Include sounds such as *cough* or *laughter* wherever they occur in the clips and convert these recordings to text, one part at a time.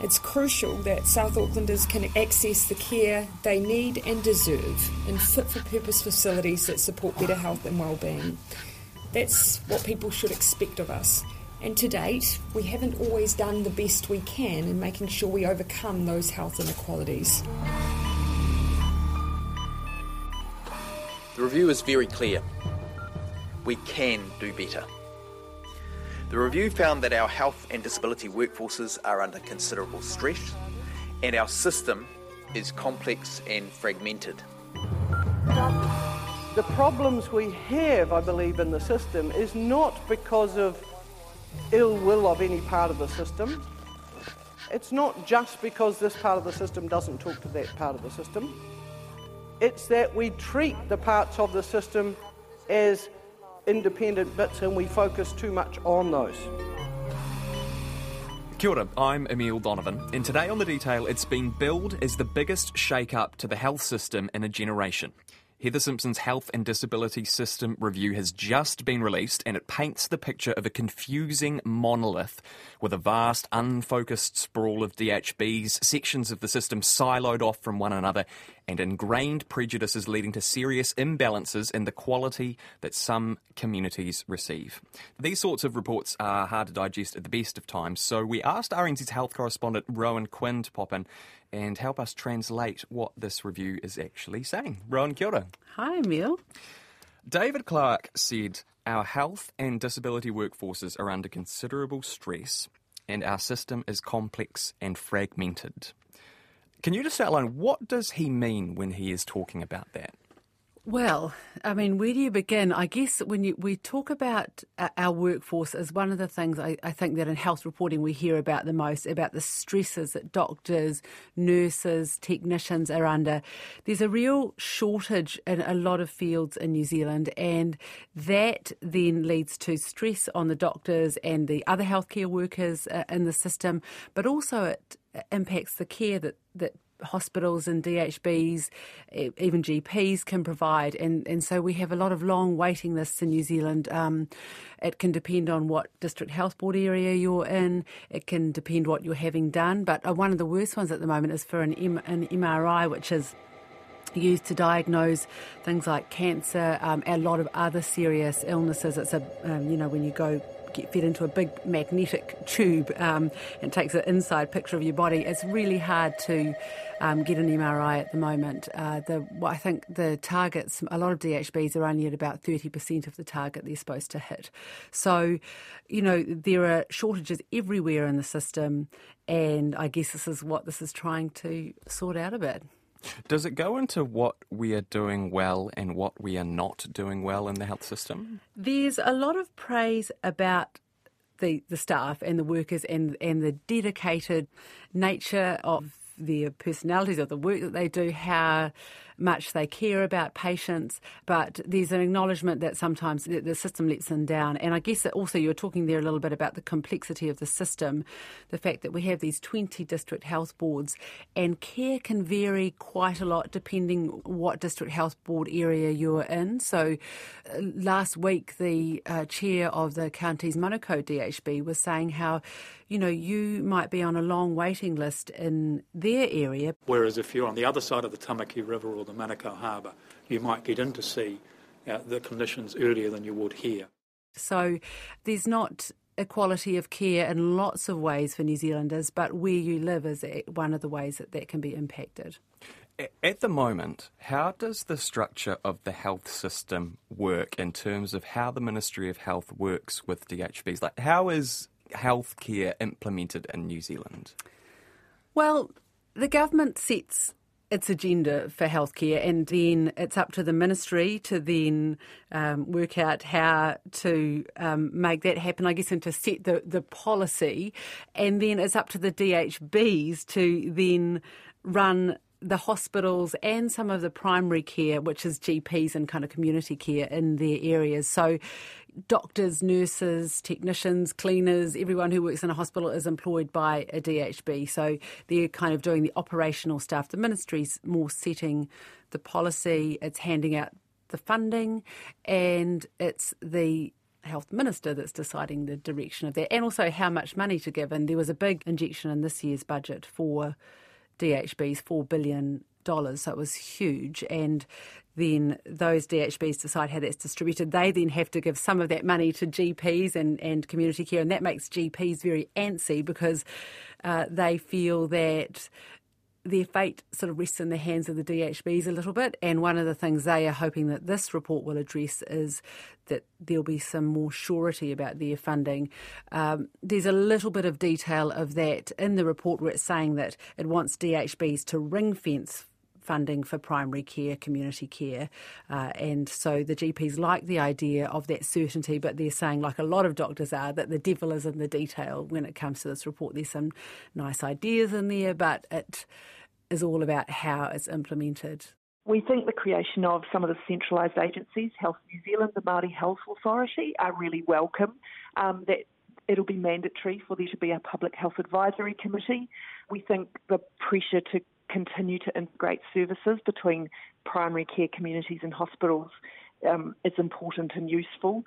It's crucial that South Aucklanders can access the care they need and deserve in fit for purpose facilities that support better health and well-being. That's what people should expect of us. And to date, we haven't always done the best we can in making sure we overcome those health inequalities. The review is very clear. We can do better. The review found that our health and disability workforces are under considerable stress and our system is complex and fragmented. The problems we have, I believe, in the system is not because of ill will of any part of the system. It's not just because this part of the system doesn't talk to that part of the system. It's that we treat the parts of the system as independent bits and we focus too much on those. Kia ora, I'm Emile Donovan, and today on The Detail, it's been billed as the biggest shake-up to the health system in a generation. Heather Simpson's Health and Disability System Review has just been released and it paints the picture of a confusing monolith with a vast, unfocused sprawl of DHBs, sections of the system siloed off from one another, and ingrained prejudices leading to serious imbalances in the quality that some communities receive. These sorts of reports are hard to digest at the best of times, so we asked RNZ's health correspondent Rowan Quinn to pop in and help us translate what this review is actually saying. Rowan, kia ora. Hi, Emile. David Clark said our health and disability workforces are under considerable stress and our system is complex and fragmented. Can you just outline what does he mean when he is talking about that? Well, I mean, where do you begin? I guess when you, we talk about our workforce as one of the things I, I, think that in health reporting we hear about the most about the stresses that doctors, nurses, technicians are under. There's a real shortage in a lot of fields in New Zealand, and that then leads to stress on the doctors and the other healthcare workers uh, in the system, but also it impacts the care that, that hospitals and DHBs, even GPs can provide. And, and so we have a lot of long waiting lists in New Zealand. Um, it can depend on what district health board area you're in. It can depend what you're having done. But uh, one of the worst ones at the moment is for an, M- an MRI, which is used to diagnose things like cancer, um, a lot of other serious illnesses. It's a, um, you know, when you go get fed into a big magnetic tube um, and takes an inside picture of your body. It's really hard to um, get an MRI at the moment. Uh, the, well, I think the targets, a lot of DHBs are only at about 30% of the target they're supposed to hit. So, you know, there are shortages everywhere in the system, and I guess this is what this is trying to sort out a bit. Does it go into what we are doing well and what we are not doing well in the health system? There's a lot of praise about the, the staff and the workers and and the dedicated nature of their personalities of the work that they do, how much they care about patients, but there's an acknowledgement that sometimes the system lets them down. And I guess that also you were talking there a little bit about the complexity of the system, the fact that we have these 20 district health boards, and care can vary quite a lot depending what district health board area you're in. So uh, last week, the uh, chair of the Counties Manukau DHB was saying how you know, you might be on a long waiting list in their area. Whereas if you're on the other side of the Tamaki River or the Manukau Harbour, you might get in to see uh, the conditions earlier than you would here. So there's not equality of care in lots of ways for New Zealanders, but where you live is one of the ways that that can be impacted. At the moment, how does the structure of the health system work in terms of how the Ministry of Health works with DHBs? Like, how is healthcare implemented in New Zealand? Well, the government sets its agenda for healthcare, and then it's up to the ministry to then um, work out how to um, make that happen, I guess, and to set the, the policy. And then it's up to the DHBs to then run the hospitals and some of the primary care, which is GPs and kind of community care in their areas. So, doctors, nurses, technicians, cleaners, everyone who works in a hospital is employed by a DHB. So, they're kind of doing the operational stuff. The ministry's more setting the policy, it's handing out the funding, and it's the health minister that's deciding the direction of that and also how much money to give. And there was a big injection in this year's budget for DHBs, $4 billion. So it was huge. And then those DHBs decide how that's distributed. They then have to give some of that money to GPs and, and community care. And that makes GPs very antsy because uh, they feel that their fate sort of rests in the hands of the DHBs a little bit. And one of the things they are hoping that this report will address is that there'll be some more surety about their funding. Um, there's a little bit of detail of that in the report where it's saying that it wants DHBs to ring fence funding for primary care, community care. Uh, and so the GPs like the idea of that certainty, but they're saying, like a lot of doctors are, that the devil is in the detail when it comes to this report. There's some nice ideas in there, but it is all about how it's implemented. We think the creation of some of the centralised agencies, Health New Zealand, the Māori Health Authority, are really welcome. Um, that it'll be mandatory for there to be a public health advisory committee. We think the pressure to continue to integrate services between primary care communities and hospitals um, is important and useful.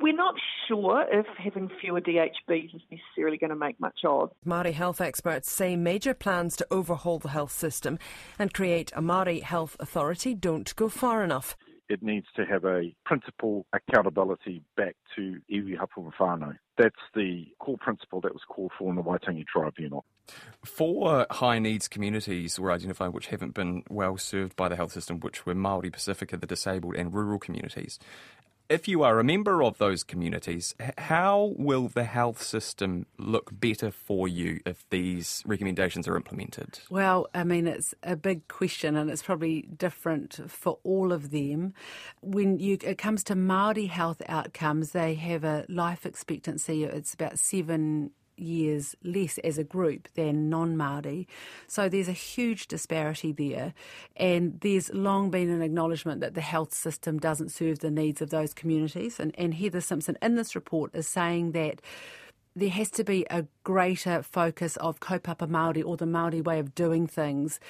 We're not sure if having fewer DHBs is necessarily going to make much of. Māori health experts say major plans to overhaul the health system and create a Māori health authority don't go far enough. It needs to have a principal accountability back to whānau. That's the core principle that was called for in the Waitangi Tribunal. Four high needs communities were identified which haven't been well served by the health system, which were Māori, Pasifika, the disabled, and rural communities if you are a member of those communities, how will the health system look better for you if these recommendations are implemented? Well, I mean, it's a big question and it's probably different for all of them. When you, it comes to Māori health outcomes, they have a life expectancy, it's about seven years less as a group than non Māori. So there's a huge disparity there. And there's long been an acknowledgement that the health system doesn't serve the needs of those communities. And, and Heather Simpson in this report is saying that there has to be a greater focus of kaupapa Māori or the Māori way of doing things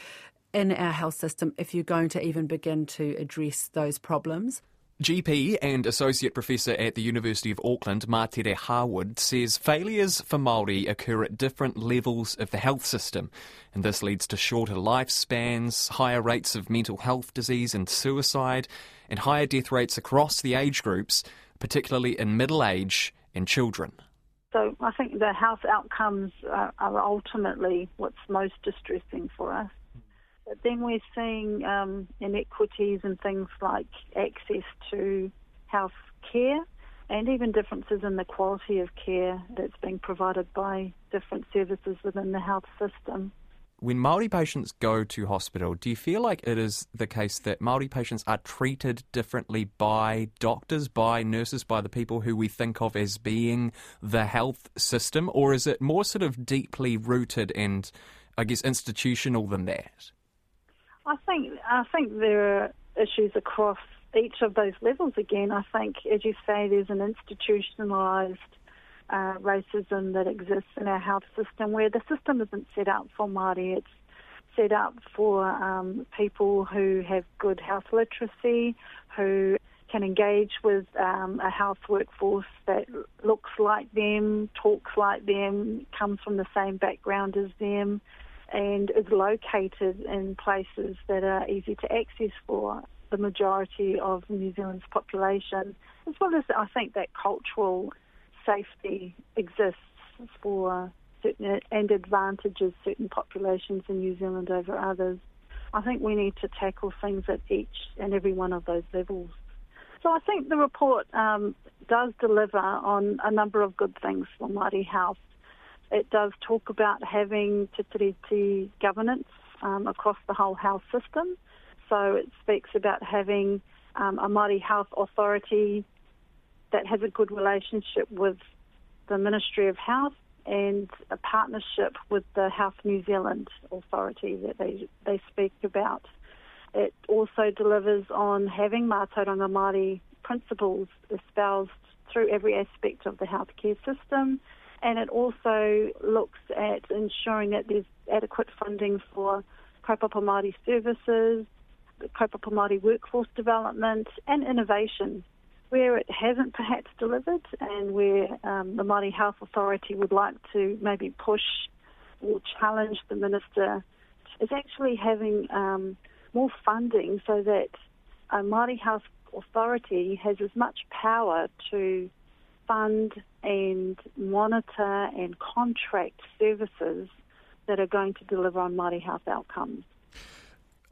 in our health system if you're going to even begin to address those problems. GP and Associate Professor at the University of Auckland, Matire Harwood, says failures for Māori occur at different levels of the health system, and this leads to shorter lifespans, higher rates of mental health disease and suicide, and higher death rates across the age groups, particularly in middle age and children. So I think the health outcomes are ultimately what's most distressing for us. Then we're seeing um, inequities in things like access to health care and even differences in the quality of care that's being provided by different services within the health system. When Maori patients go to hospital, do you feel like it is the case that Maori patients are treated differently by doctors, by nurses, by the people who we think of as being the health system, or is it more sort of deeply rooted and, I guess, institutional than that? I think I think there are issues across each of those levels. Again, I think, as you say, there's an institutionalised uh, racism that exists in our health system, where the system isn't set up for Māori. It's set up for um, people who have good health literacy, who can engage with um, a health workforce that looks like them, talks like them, comes from the same background as them and is located in places that are easy to access for the majority of New Zealand's population, as well as I think that cultural safety exists for certain and advantages certain populations in New Zealand over others. I think we need to tackle things at each and every one of those levels. So I think the report um, does deliver on a number of good things for Māori health. It does talk about having te tiriti governance um, across the whole health system. So it speaks about having um, a Māori health authority that has a good relationship with the Ministry of Health and a partnership with the Health New Zealand authority that they, they speak about. It also delivers on having Mātauranga Māori principles espoused through every aspect of the healthcare system and it also looks at ensuring that there's adequate funding for kaupapa services, kaupapa workforce development, and innovation. Where it hasn't perhaps delivered and where um, the Māori Health Authority would like to maybe push or challenge the minister is actually having um, more funding so that a Māori Health Authority has as much power to fund and monitor and contract services that are going to deliver on Māori health outcomes.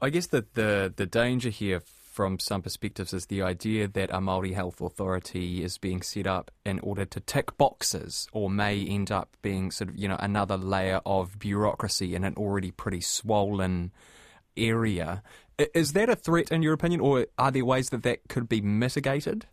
I guess that the, the danger here from some perspectives is the idea that a Māori health authority is being set up in order to tick boxes or may end up being sort of, you know, another layer of bureaucracy in an already pretty swollen area. Is that a threat in your opinion or are there ways that that could be mitigated?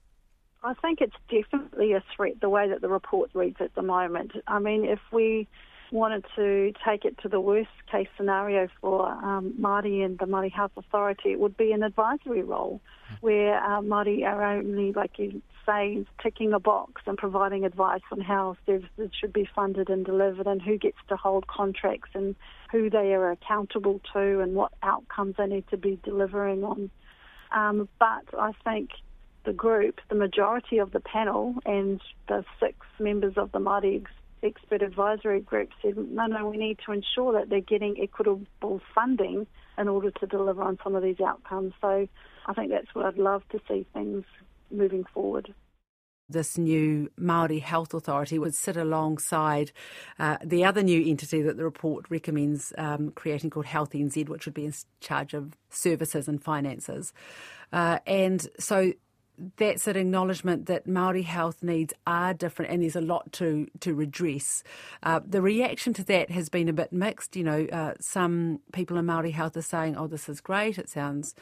I think it's definitely a threat the way that the report reads at the moment. I mean, if we wanted to take it to the worst case scenario for um, Māori and the Māori Health Authority, it would be an advisory role where uh, Māori are only, like you say, ticking a box and providing advice on how services should be funded and delivered and who gets to hold contracts and who they are accountable to and what outcomes they need to be delivering on. Um, but I think the group, the majority of the panel, and the six members of the Māori expert advisory group said, no, no, we need to ensure that they're getting equitable funding in order to deliver on some of these outcomes. So I think that's what I'd love to see things moving forward. This new Maori Health Authority would sit alongside uh, the other new entity that the report recommends um, creating called Health NZ, which would be in charge of services and finances. Uh, and so that's an acknowledgement that Maori health needs are different, and there's a lot to to redress. Uh, the reaction to that has been a bit mixed. You know, uh, some people in Maori health are saying, "Oh, this is great. It sounds."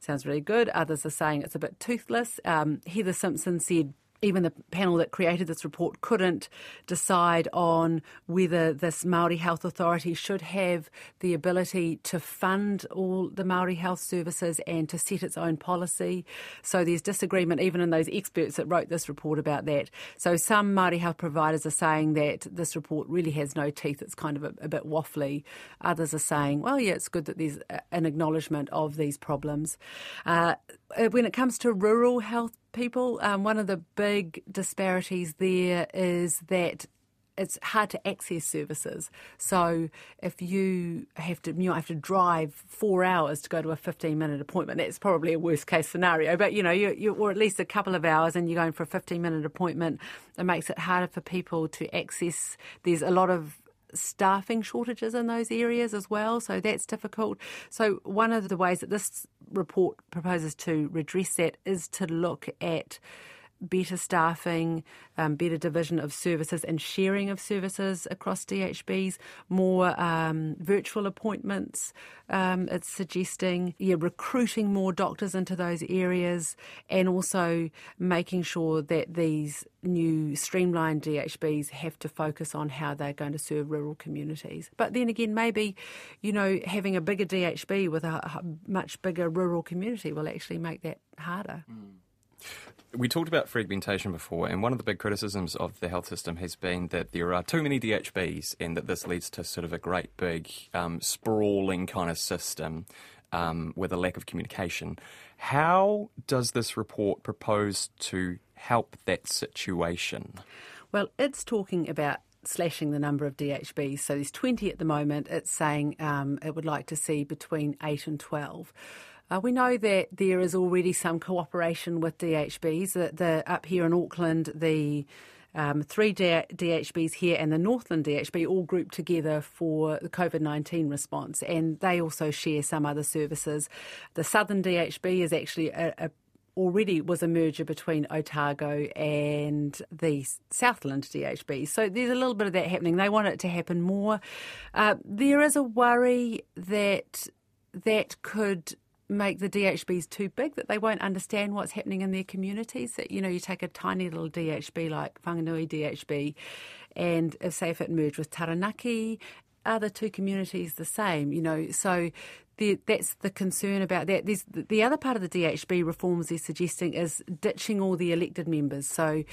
Sounds really good. Others are saying it's a bit toothless. Um, Heather Simpson said even the panel that created this report couldn't decide on whether this Maori Health Authority should have the ability to fund all the Maori health services and to set its own policy. So there's disagreement even in those experts that wrote this report about that. So some Maori health providers are saying that this report really has no teeth. It's kind of a, a bit waffly. Others are saying, well, yeah, it's good that there's an acknowledgement of these problems. Uh, when it comes to rural health people, um, one of the big disparities there is that it's hard to access services. So if you have to, you have to drive four hours to go to a 15 minute appointment. That's probably a worst case scenario. But you know, you, you or at least a couple of hours, and you're going for a 15 minute appointment. It makes it harder for people to access. There's a lot of staffing shortages in those areas as well, so that's difficult. So, one of the ways that this report proposes to redress that is to look at better staffing, um, better division of services and sharing of services across DHBs, more um, virtual appointments. Um, it's suggesting yeah, recruiting more doctors into those areas and also making sure that these new streamlined DHBs have to focus on how they're going to serve rural communities. But then again, maybe, you know, having a bigger DHB with a much bigger rural community will actually make that harder. Mm. We talked about fragmentation before, and one of the big criticisms of the health system has been that there are too many DHBs, and that this leads to sort of a great big um, sprawling kind of system um, with a lack of communication. How does this report propose to help that situation? Well, it's talking about slashing the number of DHBs. So there's 20 at the moment. It's saying um, it would like to see between 8 and 12. Uh, we know that there is already some cooperation with DHBs. The, up here in Auckland, the um, three DHBs here and the Northland DHB all grouped together for the COVID 19 response, and they also share some other services. The Southern DHB is actually a, a already was a merger between Otago and the Southland DHB. So there's a little bit of that happening. They want it to happen more. Uh, there is a worry that that could make the DHBs too big, that they won't understand what's happening in their communities. That, you know, you take a tiny little DHB like Whanganui DHB, and if, say if it merged with Taranaki, are the two communities the same? You know, so the, that's the concern about that. There's the other part of the DHB reforms they're suggesting is ditching all the elected members. So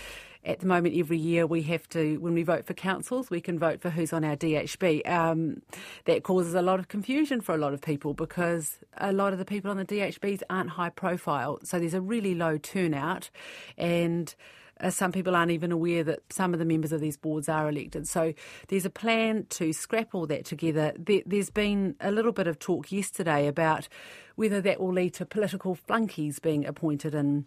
at the moment, every year we have to, when we vote for councils, we can vote for who's on our DHB. Um, that causes a lot of confusion for a lot of people because a lot of the people on the DHBs aren't high profile. So there's a really low turnout and some people aren't even aware that some of the members of these boards are elected. So there's a plan to scrap all that together. There, has been a little bit of talk yesterday about whether that will lead to political flunkies being appointed and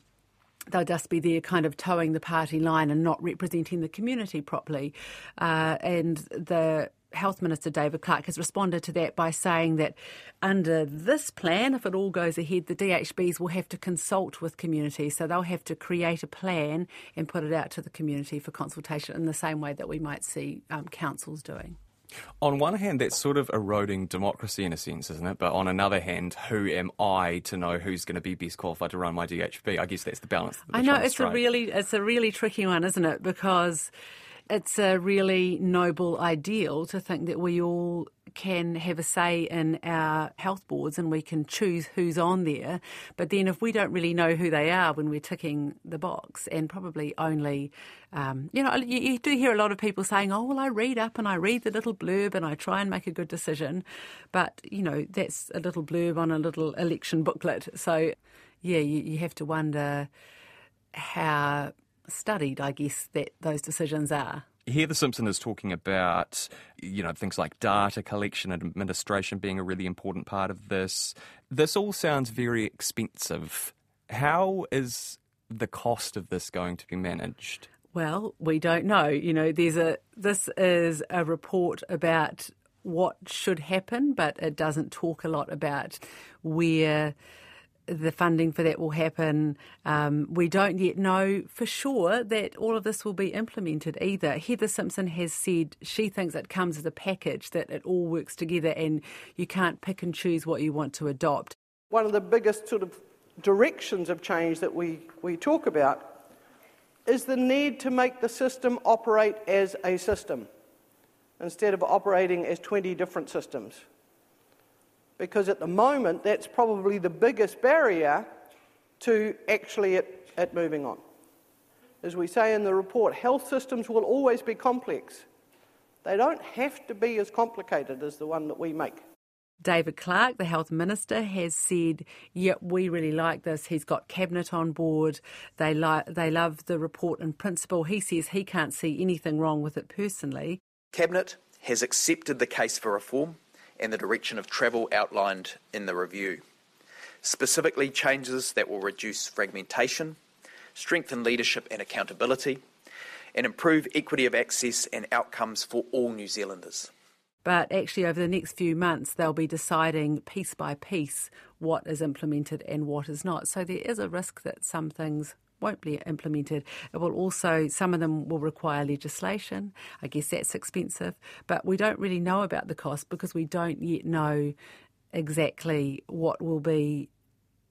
they'll just be there kind of toeing the party line and not representing the community properly. Uh, and the Health Minister David Clark has responded to that by saying that under this plan, if it all goes ahead, the DHBs will have to consult with communities. So they'll have to create a plan and put it out to the community for consultation in the same way that we might see um, councils doing. On one hand, that's sort of eroding democracy in a sense, isn't it? But on another hand, who am I to know who's going to be best qualified to run my DHB? I guess that's the balance. I know it's a really it's a really tricky one, isn't it? Because it's a really noble ideal to think that we all can have a say in our health boards and we can choose who's on there. But then if we don't really know who they are when we're ticking the box, and probably only, um, you know, you, you, do hear a lot of people saying, oh, well, I read up and I read the little blurb and I try and make a good decision. But, you know, that's a little blurb on a little election booklet. So, yeah, you, you have to wonder how studied, I guess, that those decisions are. Heather Simpson is talking about, you know, things like data collection and administration being a really important part of this. This all sounds very expensive. How is the cost of this going to be managed? Well, we don't know. You know, there's a this is a report about what should happen, but it doesn't talk a lot about where the funding for that will happen. Um, we don't yet know for sure that all of this will be implemented either. Heather Simpson has said she thinks it comes as a package, that it all works together and you can't pick and choose what you want to adopt. One of the biggest sort of directions of change that we, we talk about is the need to make the system operate as a system instead of operating as 20 different systems because at the moment that's probably the biggest barrier to actually it, it moving on. As we say in the report, health systems will always be complex. They don't have to be as complicated as the one that we make. David Clark, the health minister, has said, "Yep, we really like this." He's got cabinet on board. They like they love the report in principle. He says he can't see anything wrong with it personally. Cabinet has accepted the case for reform and the direction of travel outlined in the review. Specifically, changes that will reduce fragmentation, strengthen leadership and accountability, and improve equity of access and outcomes for all New Zealanders. But actually, over the next few months, they'll be deciding piece by piece what is implemented and what is not. So there is a risk that some things won't be implemented. It will also, some of them will require legislation. I guess that's expensive, but we don't really know about the cost because we don't yet know exactly what will be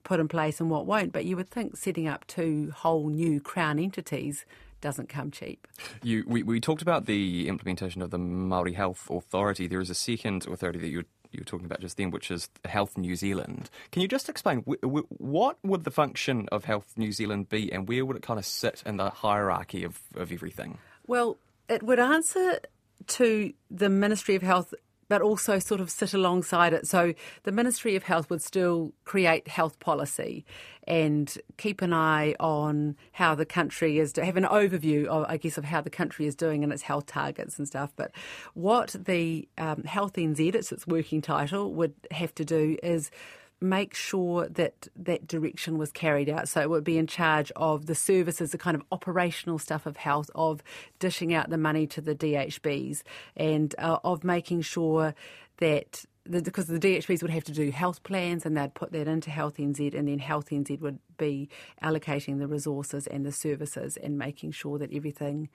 put in place and what won't. But you would think setting up two whole new Crown entities doesn't come cheap. You, we, we talked about the implementation of the Māori Health Authority. There is a second authority that you you were talking about just then, which is Health New Zealand. Can you just explain what would the function of Health New Zealand be, and where would it kind of sit in the hierarchy of, of everything? Well, it would answer to the Ministry of Health but also sort of sit alongside it. So the Ministry of Health would still create health policy and keep an eye on how the country is, to have an overview, of, I guess, of how the country is doing and its health targets and stuff. But what the um, Health NZ, it's its working title, would have to do is make sure that that direction was carried out. So it would be in charge of the services, the kind of operational stuff of health, of dishing out the money to the DHBs, and uh, of making sure that because the DHBs would have to do health plans and they'd put that into Health NZ, and then Health NZ would be allocating the resources and the services and making sure that everything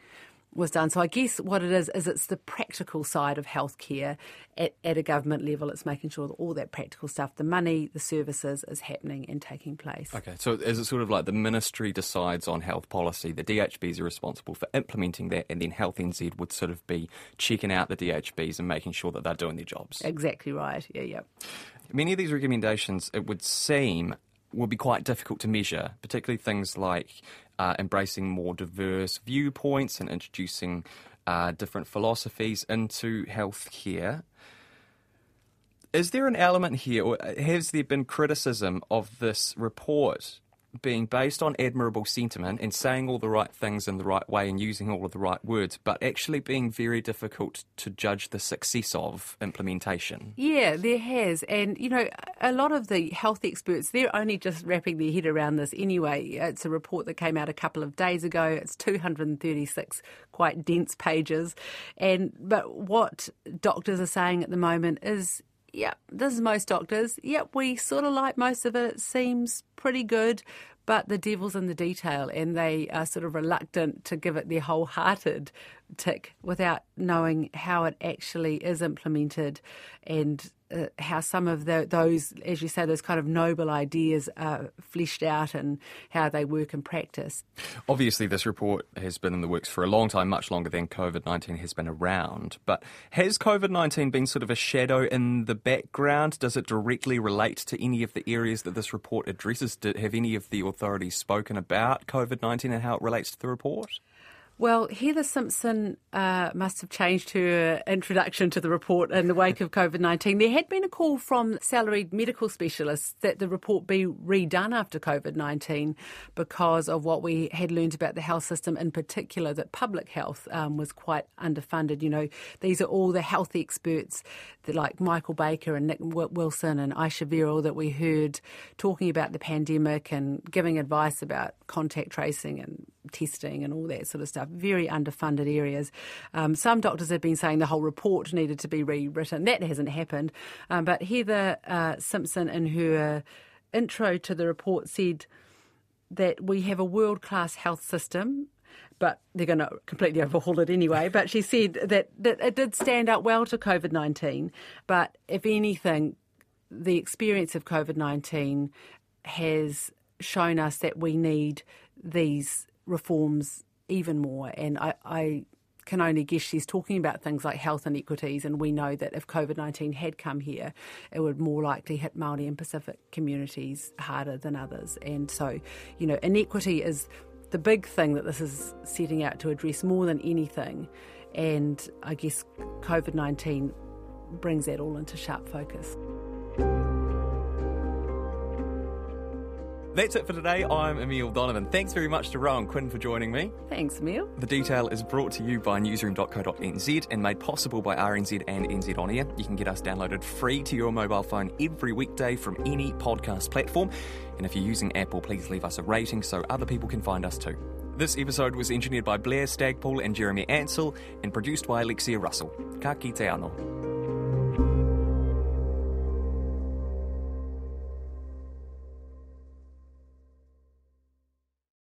was done. So I guess what it is is it's the practical side of healthcare at, at a government level. It's making sure that all that practical stuff, the money, the services, is happening and taking place. Okay, so is it sort of like the ministry decides on health policy, the DHBs are responsible for implementing that, and then Health NZ would sort of be checking out the DHBs and making sure that they're doing their jobs. Exactly right. Yeah, yeah. Many of these recommendations, it would seem, will be quite difficult to measure, particularly things like uh, embracing more diverse viewpoints and introducing uh, different philosophies into healthcare. Is there an element here, or has there been criticism of this report being based on admirable sentiment and saying all the right things in the right way and using all of the right words, but actually being very difficult to judge the success of implementation. Yeah, there has. And, you know, a lot of the health experts, they're only just wrapping their head around this anyway. It's a report that came out a couple of days ago. It's 236 quite dense pages. And, but what doctors are saying at the moment is yep, this is most doctors. Yep, we sort of like most of it. It seems pretty good, but the devil's in the detail, and they are sort of reluctant to give it their wholehearted tick without knowing how it actually is implemented and uh, how some of the, those, as you say, those kind of noble ideas are fleshed out and how they work in practice. Obviously, this report has been in the works for a long time, much longer than COVID 19 has been around. But has COVID 19 been sort of a shadow in the background? Does it directly relate to any of the areas that this report addresses? have any of the authorities spoken about COVID 19 and how it relates to the report? Well, Heather Simpson uh, must have changed her introduction to the report in the wake of COVID 19. There had been a call from salaried medical specialists that the report be redone after COVID 19 because of what we had learned about the health system, in particular, that public health um, was quite underfunded. You know, these are all the health experts like Michael Baker and Nick Wilson and Ayesha Verrall that we heard talking about the pandemic and giving advice about contact tracing and testing and all that sort of stuff. Very underfunded areas. Um, some doctors have been saying the whole report needed to be rewritten. That hasn't happened. Um, but Heather uh, Simpson, in her intro to the report, said that we have a world class health system but they're going to completely *laughs* overhaul it anyway. But she said that, that it did stand up well to COVID 19. But if anything, the experience of COVID 19 has shown us that we need these reforms even more. And I, I can only guess she's talking about things like health inequities, and we know that if COVID 19 had come here, it would more likely hit Māori and Pacific communities harder than others. And so, you know, inequity is the big thing that this is setting out to address more than anything. And I guess COVID 19 brings that all into sharp focus. That's it for today. I'm Emile Donovan. Thanks very much to Rowan Quinn for joining me. Thanks, Emile. The detail is brought to you by newsroom.co.nz and made possible by RNZ and NZ On Air. You can get us downloaded free to your mobile phone every weekday from any podcast platform. And if you're using Apple, please leave us a rating so other people can find us too. This episode was engineered by Blair Stagpoole and Jeremy Ansell and produced by Alexia Russell. Ka kite anō.